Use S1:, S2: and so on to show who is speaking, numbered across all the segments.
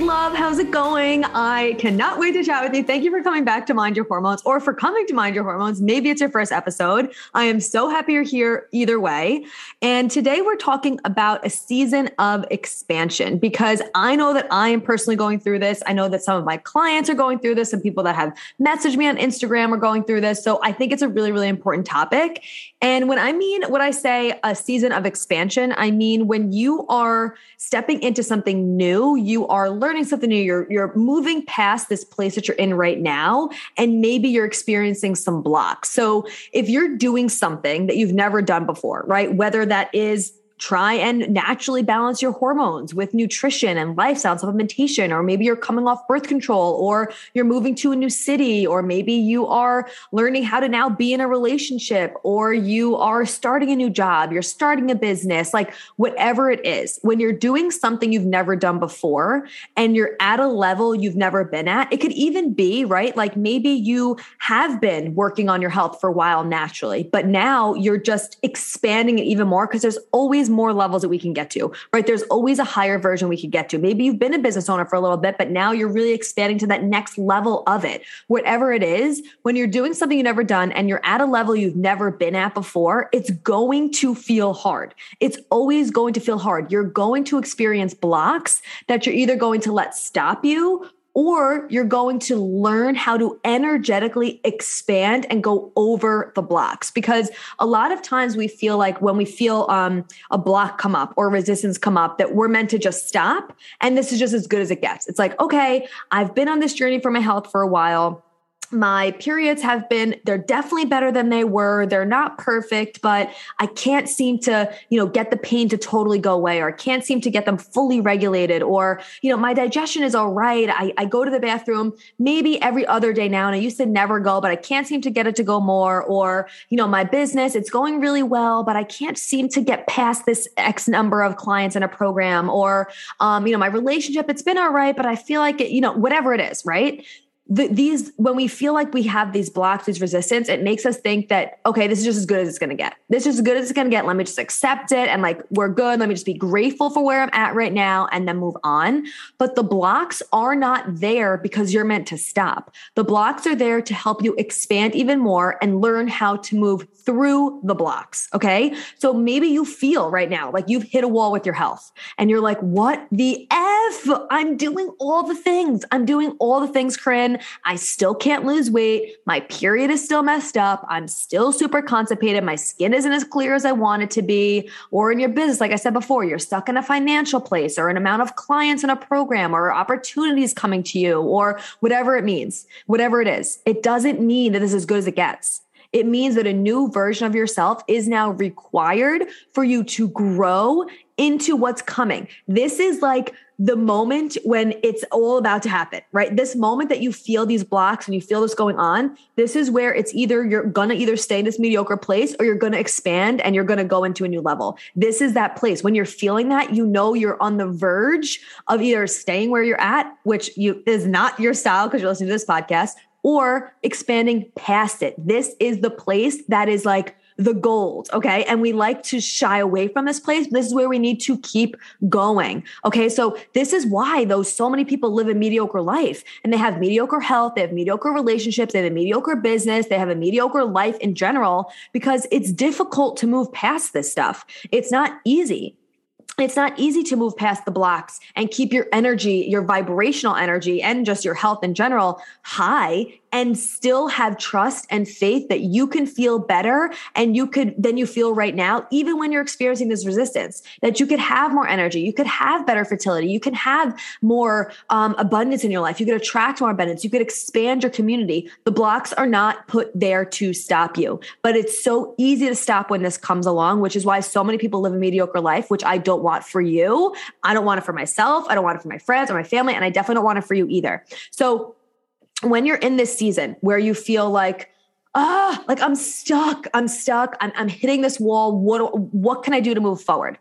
S1: Love, how's it going? I cannot wait to chat with you. Thank you for coming back to Mind Your Hormones or for coming to Mind Your Hormones. Maybe it's your first episode. I am so happy you're here either way. And today we're talking about a season of expansion because I know that I am personally going through this. I know that some of my clients are going through this, and people that have messaged me on Instagram are going through this. So I think it's a really, really important topic. And when I mean, when I say a season of expansion, I mean when you are stepping into something new, you are are learning something new, you're you're moving past this place that you're in right now and maybe you're experiencing some blocks. So if you're doing something that you've never done before, right? Whether that is try and naturally balance your hormones with nutrition and lifestyle supplementation or maybe you're coming off birth control or you're moving to a new city or maybe you are learning how to now be in a relationship or you are starting a new job you're starting a business like whatever it is. When you're doing something you've never done before and you're at a level you've never been at it could even be right like maybe you have been working on your health for a while naturally but now you're just expanding it even more because there's always always more levels that we can get to, right? There's always a higher version we could get to. Maybe you've been a business owner for a little bit, but now you're really expanding to that next level of it. Whatever it is, when you're doing something you've never done and you're at a level you've never been at before, it's going to feel hard. It's always going to feel hard. You're going to experience blocks that you're either going to let stop you or you're going to learn how to energetically expand and go over the blocks. Because a lot of times we feel like when we feel um, a block come up or resistance come up that we're meant to just stop and this is just as good as it gets. It's like okay i've been on this journey for my health for a while my periods have been they're definitely better than they were. They're not perfect but i can't seem to you know get the pain to totally go away or can't seem to get them fully regulated or you know my digestion is all right. I, I go to the bathroom maybe every other day now and i used to never go but i can't seem to get it to go more or you know my business it's going really well but i can't seem to get past this x number of clients in a program or um, you know my relationship it's been all right but i feel like it, you know whatever it is right the, these when we feel like we have these blocks these resistance it makes us think that okay this is just as good as it's going to get. This is as good as it's going to get. Let me just accept it and like we're good. Let me just be grateful for where i'm at right now and then move on. But the blocks are not there because you're meant to stop. The blocks are there to help you expand even more and learn how to move through the blocks okay? So maybe you feel right now like you've hit a wall with your health and you're like what the f? I'm doing all the things. I'm doing all the things corinne I still can't lose weight. My period is still messed up. I'm still super constipated. My skin isn't as clear as I want it to be. Or in your business, like I said before, you're stuck in a financial place or an amount of clients in a program or opportunities coming to you or whatever it means, whatever it is. It doesn't mean that this is as good as it gets. It means that a new version of yourself is now required for you to grow into what's coming. This is like the moment when it's all about to happen, right? This moment that you feel these blocks and you feel this going on, this is where it's either you're gonna either stay in this mediocre place or you're gonna expand and you're gonna go into a new level. This is that place. When you're feeling that, you know you're on the verge of either staying where you're at, which you is not your style because you're listening to this podcast, or expanding past it. This is the place that is like the gold. Okay. And we like to shy away from this place. This is where we need to keep going. Okay. So this is why though so many people live a mediocre life and they have mediocre health, they have mediocre relationships, they have a mediocre business, they have a mediocre life in general, because it's difficult to move past this stuff. It's not easy it's not easy to move past the blocks and keep your energy, your vibrational energy, and just your health in general high and still have trust and faith that you can feel better and you could than you feel right now even when you're experiencing this resistance that you could have more energy you could have better fertility you can have more um, abundance in your life you could attract more abundance you could expand your community. The blocks are not put there to stop you but it's so easy to stop when this comes along which is why so many people live a mediocre life which i don't want for you. I don't want it for myself. I don't want it for my friends or my family and i definitely don't want it for you either. So when you're in this season where you feel like, ah, like I'm stuck, I'm stuck, I'm, I'm hitting this wall. What, what can I do to move forward?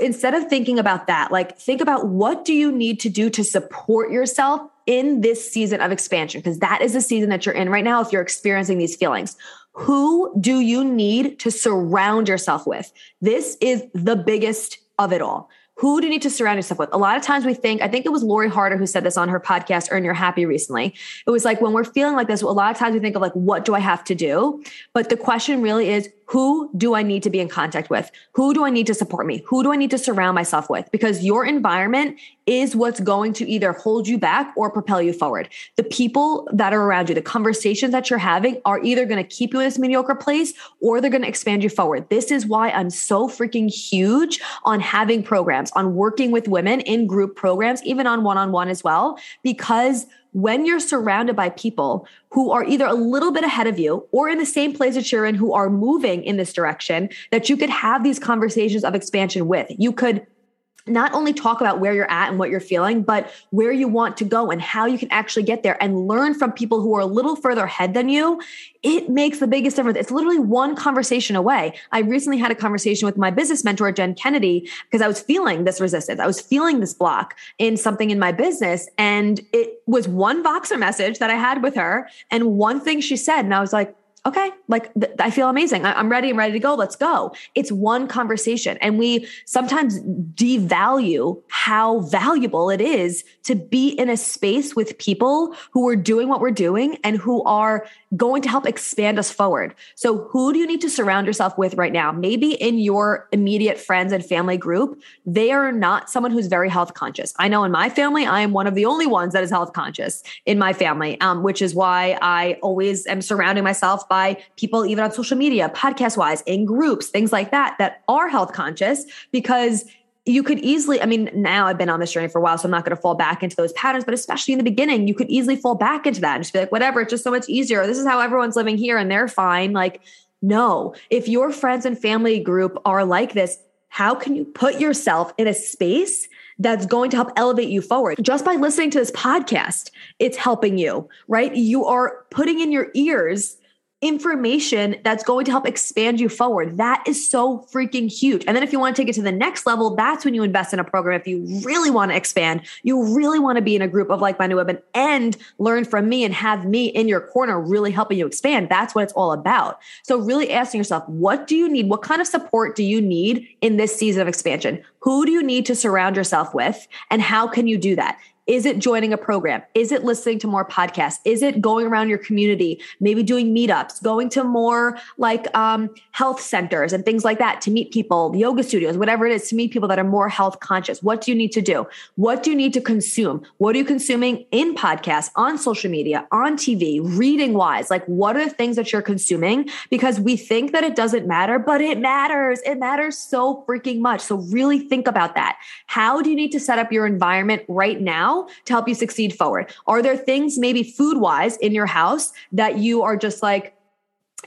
S1: instead of thinking about that, like think about what do you need to do to support yourself in this season of expansion? Because that is the season that you're in right now if you're experiencing these feelings. Who do you need to surround yourself with? This is the biggest of it all. Who do you need to surround yourself with? A lot of times we think, I think it was Lori Harder who said this on her podcast, Earn Your Happy recently. It was like when we're feeling like this, a lot of times we think of like, what do I have to do? But the question really is, who do I need to be in contact with? Who do I need to support me? Who do I need to surround myself with? Because your environment is what's going to either hold you back or propel you forward. The people that are around you, the conversations that you're having are either going to keep you in this mediocre place or they're going to expand you forward. This is why I'm so freaking huge on having programs, on working with women in group programs, even on one on one as well, because when you're surrounded by people who are either a little bit ahead of you or in the same place that you're in who are moving in this direction, that you could have these conversations of expansion with. You could not only talk about where you're at and what you're feeling, but where you want to go and how you can actually get there and learn from people who are a little further ahead than you. It makes the biggest difference. It's literally one conversation away. I recently had a conversation with my business mentor, Jen Kennedy, because I was feeling this resistance. I was feeling this block in something in my business. And it was one Voxer message that I had with her and one thing she said. And I was like, okay, like th- I feel amazing. I- am ready. I'm ready to go. Let's go. It's one conversation. And we sometimes devalue how valuable it is to be in a space with people who are doing what we're doing and who are going to help expand us forward. So who do you need to surround yourself with right now? Maybe in your immediate friends and family group, they are not someone who's very health conscious. I know in my family, I am one of the only ones that is health conscious in my family, um, which is why I always am surrounding myself by people, even on social media, podcast wise, in groups, things like that, that are health conscious because you could easily, I mean, now I've been on this journey for a while, so I'm not going to fall back into those patterns, but especially in the beginning, you could easily fall back into that and just be like, whatever, it's just so much easier. This is how everyone's living here and they're fine. Like, no, if your friends and family group are like this, how can you put yourself in a space that's going to help elevate you forward. Just by listening to this podcast, it's helping you, right? You are putting in your ears information that's going to help expand you forward. That is so freaking huge. And then if you want to take it to the next level, that's when you invest in a program. If you really want to expand, you really want to be in a group of like minded women and learn from me and have me in your corner really helping you expand. That's what it's all about. So really asking yourself, what do you need? What kind of support do you need in this season of expansion? Who do you need to surround yourself with? And how can you do that? Is it joining a program? Is it listening to more podcasts? Is it going around your community, maybe doing meetups, going to more like um, health centers and things like that to meet people, yoga studios, whatever it is, to meet people that are more health conscious? What do you need to do? What do you need to consume? What are you consuming in podcasts, on social media, on TV, reading wise? Like, what are the things that you're consuming? Because we think that it doesn't matter, but it matters. It matters so freaking much. So, really think about that. How do you need to set up your environment right now? to help you succeed forward? Are there things maybe food wise in your house that you are just like,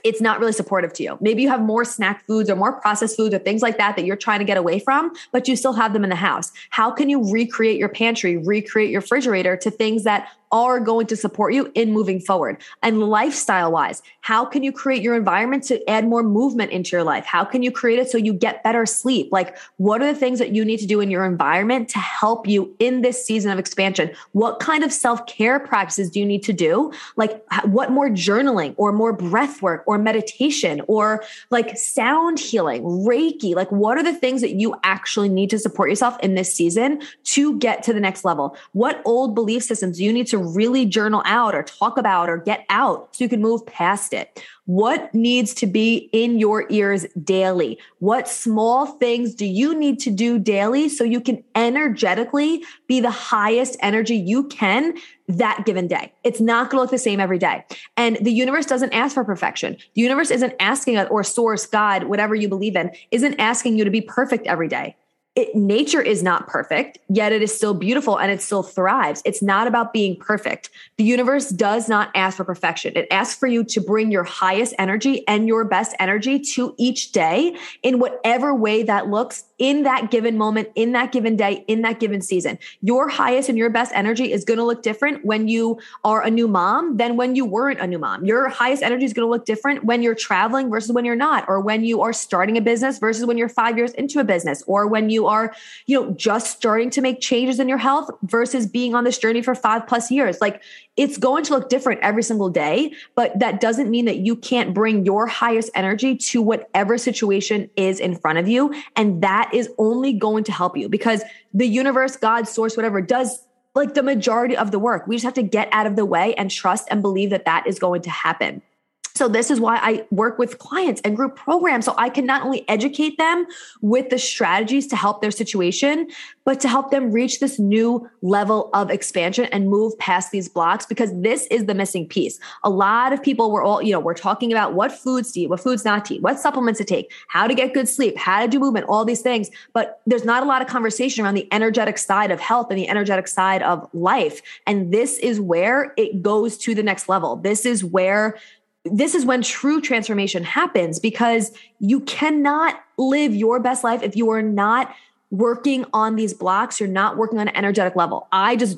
S1: it's not really supportive to you. Maybe you have more snack foods or more processed foods or things like that that you're trying to get away from, but you still have them in the house. How can you recreate your pantry, recreate your refrigerator to things that are going to support you in moving forward. And lifestyle wise, how can you create your environment to add more movement into your life? How can you create it so you get better sleep? Like, what are the things that you need to do in your environment to help you in this season of expansion? What kind of self care practices do you need to do? Like, what more journaling or more breath work or meditation or like sound healing, Reiki? Like, what are the things that you actually need to support yourself in this season to get to the next level? What old belief systems do you need to really journal out or talk about or get out so you can move past it. What needs to be in your ears daily? What small things do you need to do daily so you can energetically be the highest energy you can that given day? It's not going to look the same every day. And the universe doesn't ask for perfection. The universe isn't asking or source, God, whatever you believe in, isn't asking you to be perfect every day it, nature is not perfect, yet it is still beautiful and it still thrives. It's not about being perfect. The universe does not ask for perfection. It asks for you to bring your highest energy and your best energy to each day in whatever way that looks in that given moment, in that given day, in that given season. Your highest and your best energy is going to look different when you are a new mom than when you weren't a new mom. Your highest energy is going to look different when you're traveling versus when you're not, or when you are starting a business versus when you're five years into a business, or when you are, you know, just starting to make changes in your health versus being on this journey for five plus years. Like it's going to look different every single day, but that doesn't mean that you can't bring your highest energy to whatever situation is in front of you. And that is only going to help you because the universe, God, source, whatever does like the majority of the work. We just have to get out of the way and trust and believe that that is going to happen. So this is why I work with clients and group programs. So I can not only educate them with the strategies to help their situation, but to help them reach this new level of expansion and move past these blocks because this is the missing piece. A lot of people were all, you know, we're talking about what foods to eat, what foods not to eat, what supplements to take, how to get good sleep, how to do movement, all these things. But there's not a lot of conversation around the energetic side of health and the energetic side of life. And this is where it goes to the next level. This is where this is when true transformation happens because you cannot live your best life if you are not working on these blocks. You're not working on an energetic level. I just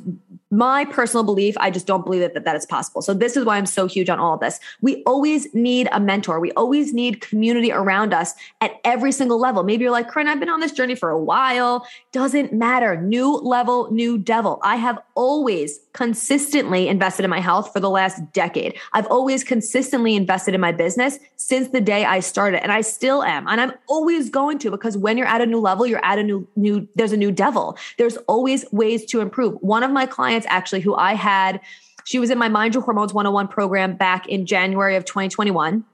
S1: my personal belief i just don't believe that, that that is possible so this is why i'm so huge on all of this we always need a mentor we always need community around us at every single level maybe you're like Corinne, i've been on this journey for a while doesn't matter new level new devil i have always consistently invested in my health for the last decade. I've always consistently invested in my business since the day I started and I still am. And I'm always going to because when you're at a new level, you're at a new new there's a new devil. There's always ways to improve. One of my clients actually who I had she was in my Mind Your Hormones 101 program back in January of 2021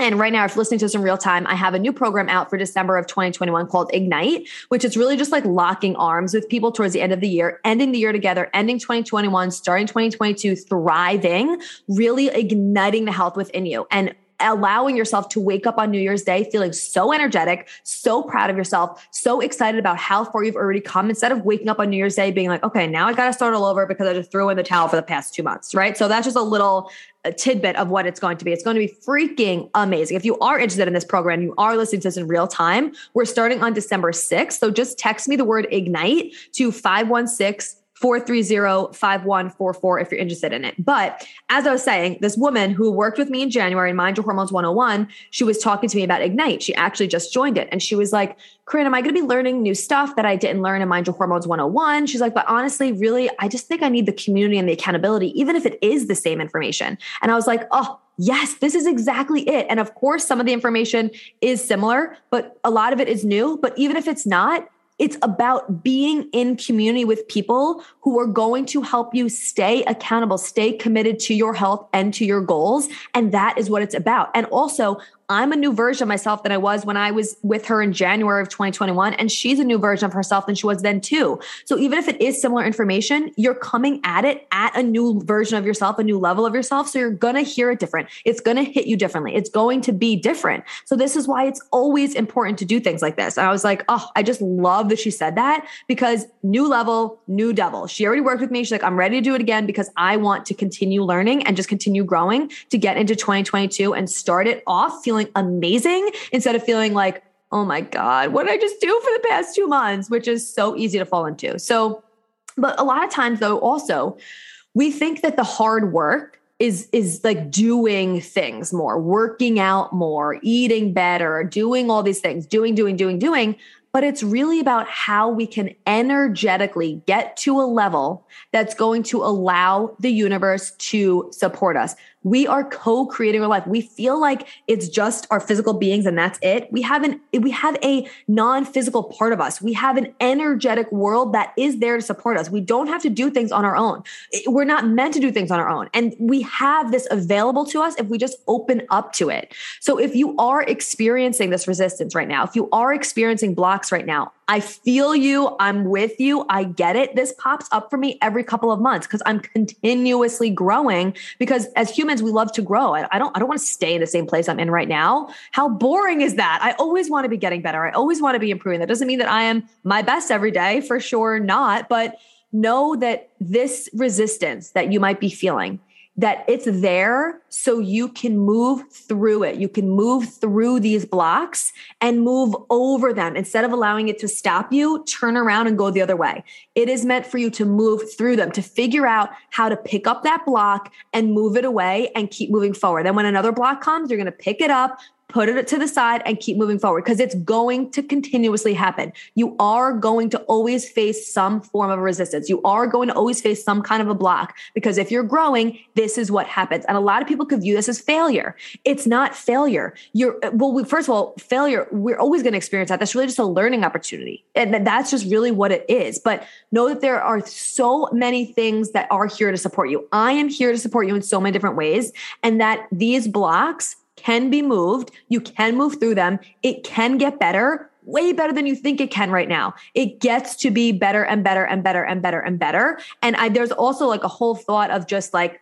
S1: and right now, if you're listening to this in real time, I have a new program out for December of 2021 called Ignite, which is really just like locking arms with people towards the end of the year, ending the year together, ending 2021, starting 2022, thriving, really igniting the health within you. And allowing yourself to wake up on New Year's Day feeling so energetic, so proud of yourself, so excited about how far you've already come instead of waking up on New Year's Day being like, okay, now I got to start all over because I just threw in the towel for the past two months, right? So that's just a little uh, tidbit of what it's going to be. It's going to be freaking amazing. If you are interested in this program, you are listening to this in real time. We're starting on December 6th. So just text me the word ignite to 516 430-5144 if you're interested in it. But as I was saying, this woman who worked with me in January in Mind Your Hormones 101, she was talking to me about Ignite. She actually just joined it. And she was like, Corinne, am I going to be learning new stuff that I didn't learn in Mind Your Hormones 101? She's like, but honestly, really, I just think I need the community and the accountability, even if it is the same information. And I was like, oh, yes, this is exactly it. And of course, some of the information is similar, but a lot of it is new. But even if it's not, it's about being in community with people who are going to help you stay accountable, stay committed to your health and to your goals. And that is what it's about. And also, I'm a new version of myself than I was when I was with her in January of 2021. And she's a new version of herself than she was then too. So even if it is similar information, you're coming at it at a new version of yourself, a new level of yourself. So you're going to hear it different. It's going to hit you differently. It's going to be different. So this is why it's always important to do things like this. And I was like, oh, I just love that she said that because new level, new devil. She already worked with me. She's like, I'm ready to do it again because I want to continue learning and just continue growing to get into 2022 and start it off feeling feeling amazing instead of feeling like, oh my God, what did I just do for the past two months? Which is so easy to fall into. So, but a lot of times though, also, we think that the hard work is is like doing things more working out more eating better doing all these things doing doing doing doing but it's really about how we can energetically get to a level that's going to allow the universe to support us. We are co-creating our life. We feel like it's just our physical beings and that's it. We have an we have a non-physical part of us. We have an energetic world that is there to support us. We don't have to do things on our own. We're not meant to do things on our own. And we have this available to us if we just open up to it. So if you are experiencing this resistance right now, if you are experiencing blocks right now, I feel you. I'm with you. I get it. This pops up for me every couple of months because I'm continuously growing because as humans, we love to grow. I, I don't, I don't want to stay in the same place I'm in right now. How boring is that? I always want to be getting better. I always want to be improving. That doesn't mean that I am my best every day for sure not, but know that this resistance that you might be feeling that it's there so you can move through it. You can move through these blocks and move over them instead of allowing it to stop you, turn around and go the other way. It is meant for you to move through them, to figure out how to pick up that block and move it away and keep moving forward. Then when another block comes, you're going to pick it up, put it to the side and keep moving forward because it's going to continuously happen. You are going to always face some form of resistance. You are going to always face some kind of a block because if you're growing, this is what happens. And a lot of people could view this as failure. It's not failure. You're, well, we, first of all, failure, we're always going to experience that. That's really just a learning opportunity. And that's just really what it is. But know that there are so many things that are here to support you. I am here to support you in so many different ways. And that these blocks can be moved. You can move through them. It can get better, way better than you think it can right now. It gets to be better and better and better and better and better. And I, there's also like a whole thought of just like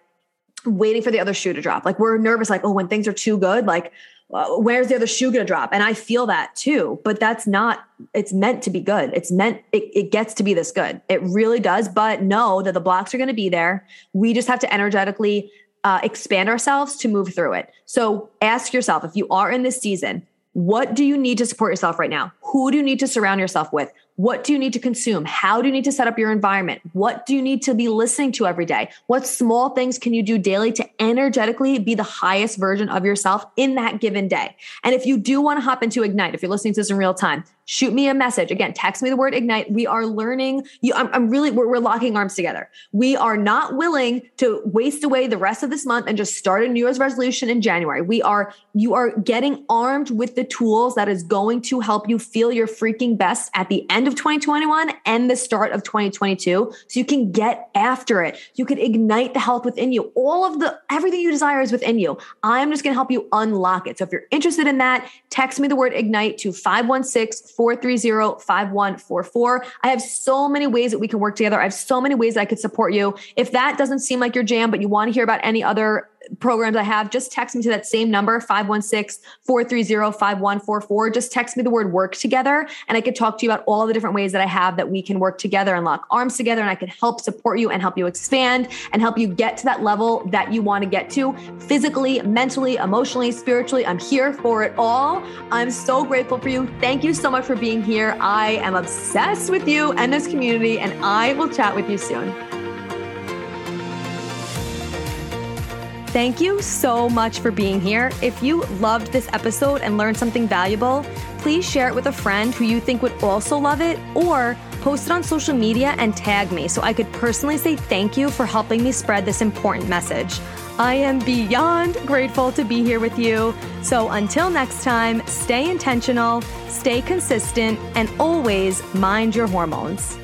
S1: waiting for the other shoe to drop. Like we're nervous, like, oh, when things are too good, like, uh, where's the other shoe going to drop? And I feel that too, but that's not, it's meant to be good. It's meant, it, it gets to be this good. It really does. But know that the blocks are going to be there. We just have to energetically uh, expand ourselves to move through it. So ask yourself if you are in this season, what do you need to support yourself right now? Who do you need to surround yourself with? What do you need to consume? How do you need to set up your environment? What do you need to be listening to every day? What small things can you do daily to energetically be the highest version of yourself in that given day? And if you do want to hop into Ignite, if you're listening to this in real time, shoot me a message. Again, text me the word ignite. We are learning. You, I'm, I'm really, we're, we're, locking arms together. We are not willing to waste away the rest of this month and just start a New Year's resolution in January. We are, you are getting armed with the tools that is going to help you feel your freaking best at the end of 2021 and the start of 2022. So you can get after it. You can ignite the health within you. All of the, everything you desire is within you. I'm just going to help you unlock it. So if you're interested in that, text me the word ignite to 516 430 5144. I have so many ways that we can work together. I have so many ways that I could support you. If that doesn't seem like your jam, but you want to hear about any other programs I have, just text me to that same number, 516 430 5144. Just text me the word work together, and I could talk to you about all the different ways that I have that we can work together and lock arms together. And I can help support you and help you expand and help you get to that level that you want to get to physically, mentally, emotionally, spiritually. I'm here for it all. I'm so grateful for you. Thank you so much for being here. I am obsessed with you and this community, and I will chat with you soon. Thank you so much for being here. If you loved this episode and learned something valuable, please share it with a friend who you think would also love it or post it on social media and tag me so I could personally say thank you for helping me spread this important message. I am beyond grateful to be here with you. So until next time, stay intentional, stay consistent, and always mind your hormones.